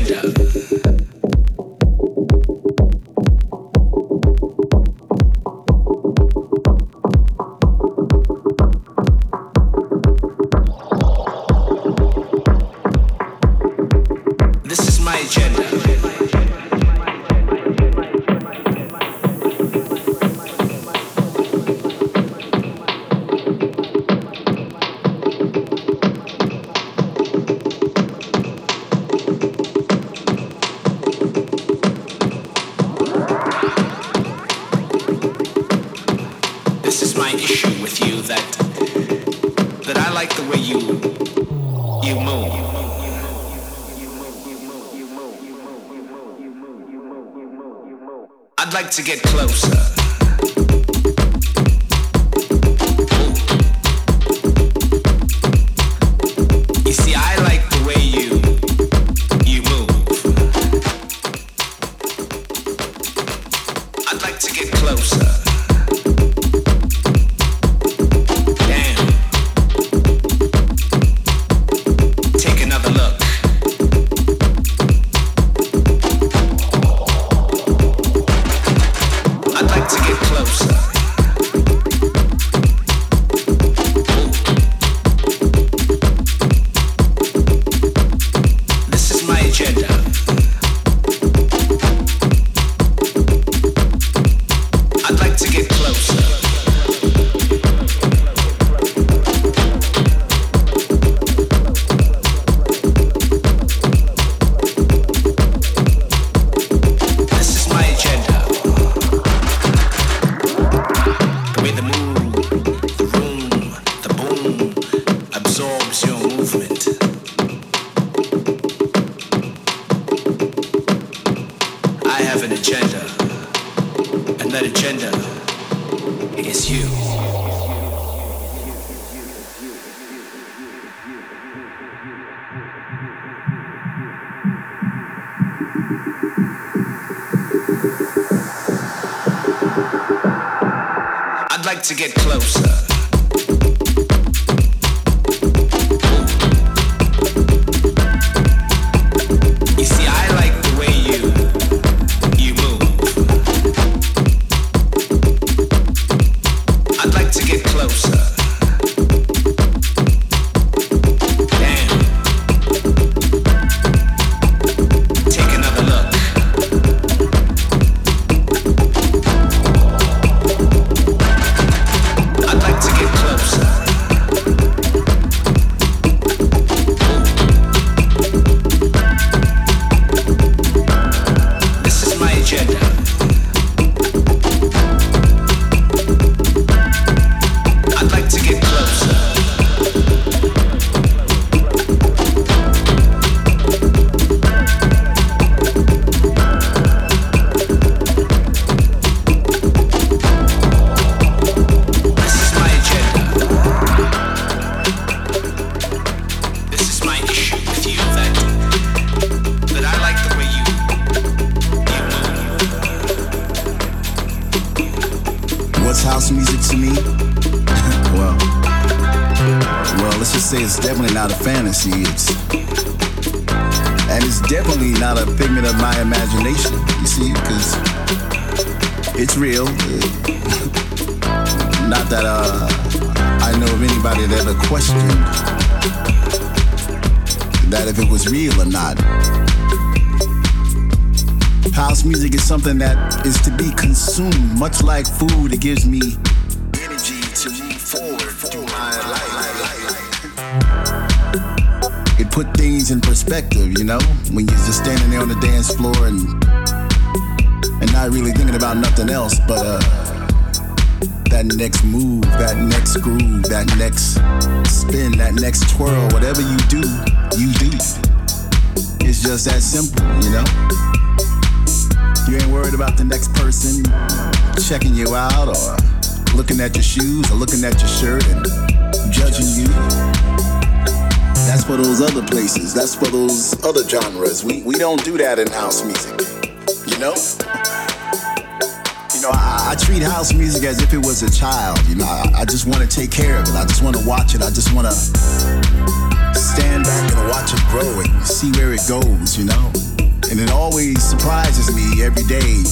agenda. I'd like to get closer. It put things in perspective, you know, when you're just standing there on the dance floor and and not really thinking about nothing else but uh, that next move, that next groove, that next spin, that next twirl, whatever you do, you do. It's just that simple, you know. You ain't worried about the next person checking you out or looking at your shoes or looking at your shirt and judging you. That's for those other places. That's for those other genres. We we don't do that in house music. You know? You know, I, I treat house music as if it was a child. You know, I, I just want to take care of it. I just want to watch it. I just want to stand back and watch it grow and see where it goes, you know? And it always surprises me every day.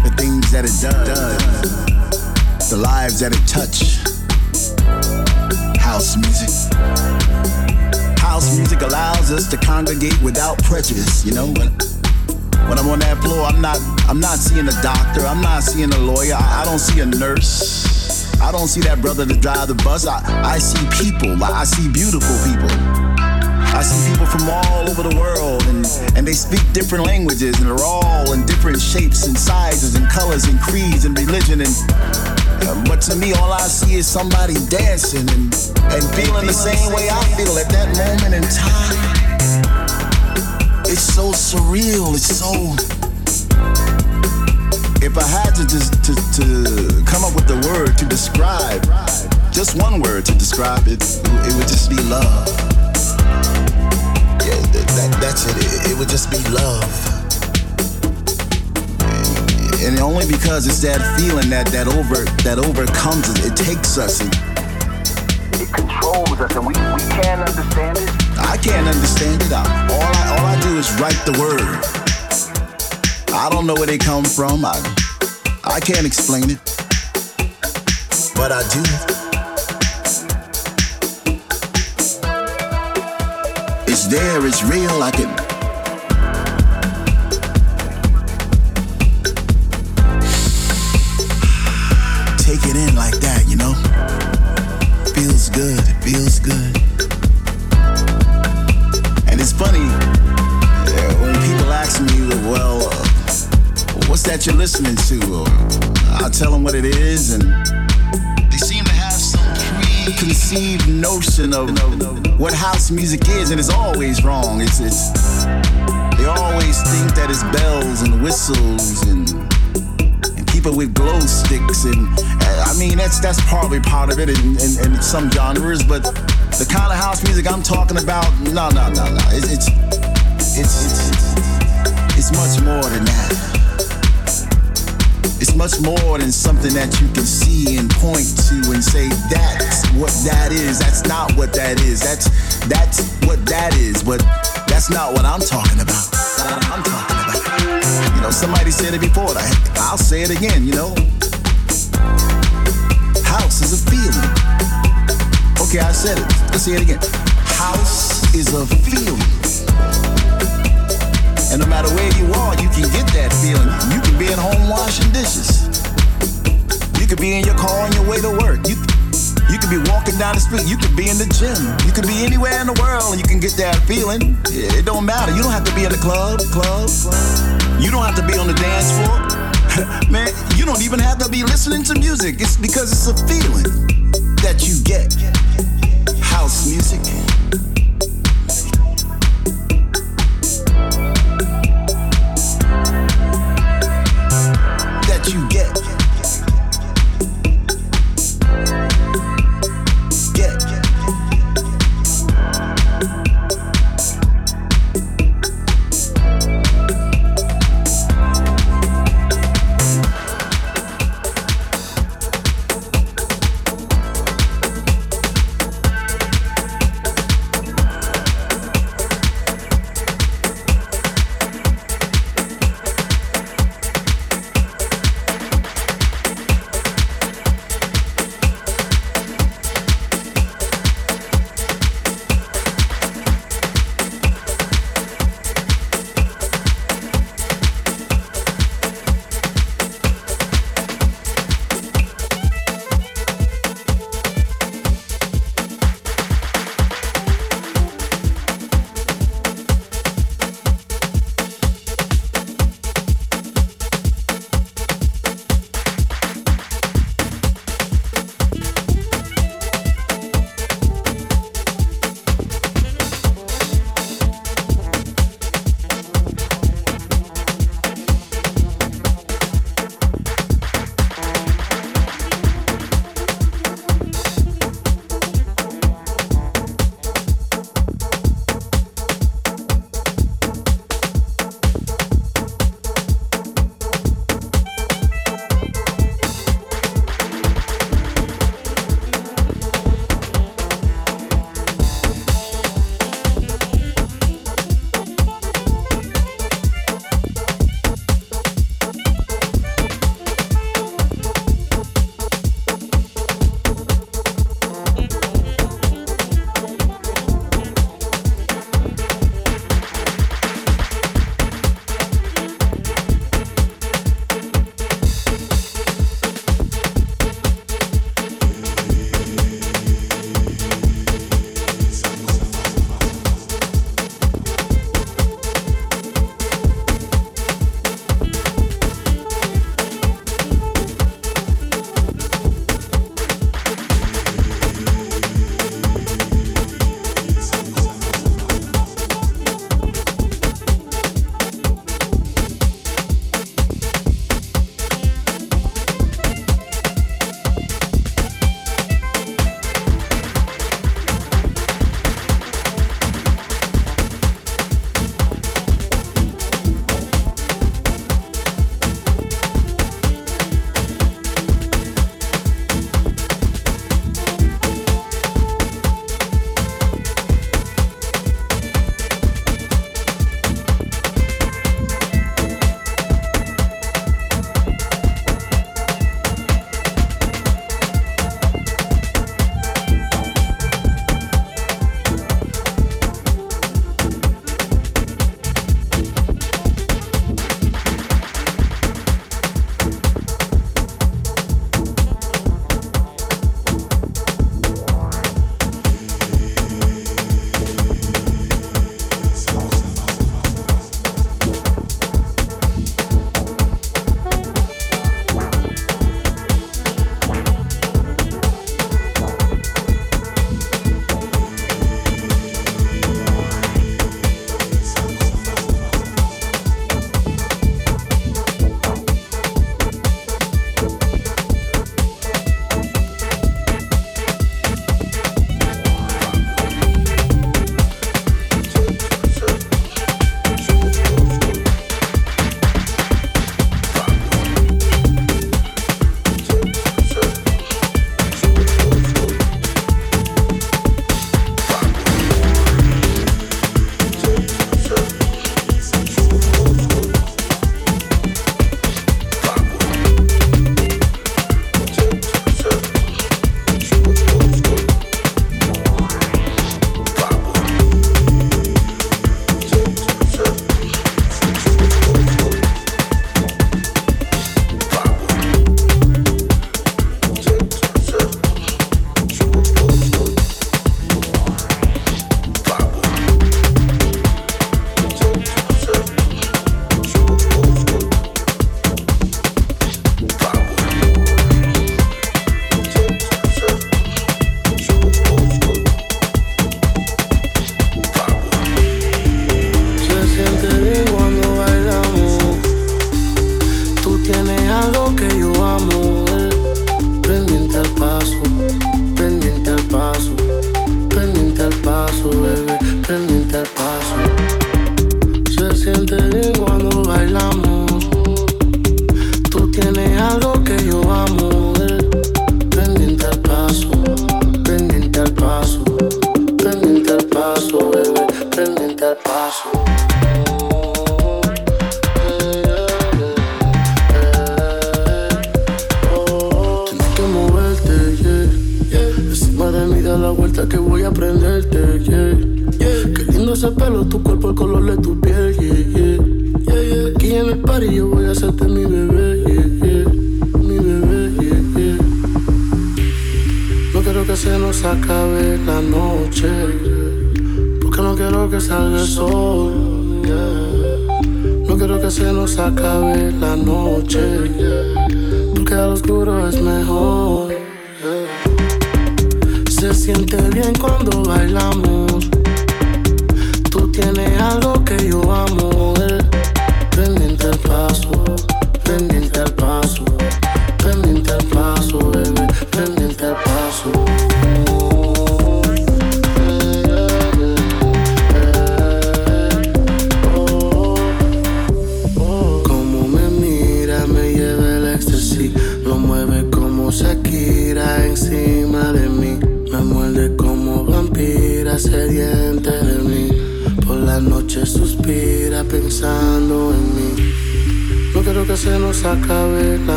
The things that it does, the lives that it touch. House music. House music allows us to congregate without prejudice, you know? When, when I'm on that floor, I'm not I'm not seeing a doctor, I'm not seeing a lawyer, I, I don't see a nurse. I don't see that brother to drive the bus. I, I see people. I see beautiful people. I see people from all over the world and, and they speak different languages and they're all in different shapes and sizes and colors and creeds and religion and but to me all I see is somebody dancing and, and feeling the same way I feel at that moment in time. It's so surreal, it's so if I had to just to, to come up with the word to describe, just one word to describe it, it would just be love. Yeah, that, that's it. It would just be love. And only because it's that feeling that that over that overcomes us, it takes us. It, it controls us, and we, we can't understand it. I can't understand it. All I all I do is write the word. I don't know where they come from. I, I can't explain it. But I do. It's there, it's real, I can. Good. And it's funny when people ask me, well, what's that you're listening to? I'll tell them what it is, and they seem to have some preconceived notion of what house music is, and it's always wrong. It's, it's they always think that it's bells and whistles and and people with glow sticks, and I mean that's that's probably part of it in, in some genres, but the kind of house music I'm talking about, no, no, no, no. It's it's it's, it's, it's much more than that. It's much more than something that you can see and point to and say that's what that is. That's not what that is. That's that's what that is. But that's not what I'm talking about. I'm talking about. You know, somebody said it before. I'll say it again. You know, house is a feeling. Okay, I said it. Let's say it again. House is a feeling. And no matter where you are, you can get that feeling. You can be at home washing dishes. You could be in your car on your way to work. You you could be walking down the street. You could be in the gym. You could be anywhere in the world and you can get that feeling. It don't matter. You don't have to be in the club, club. You don't have to be on the dance floor. Man, you don't even have to be listening to music. It's because it's a feeling that you get. House music.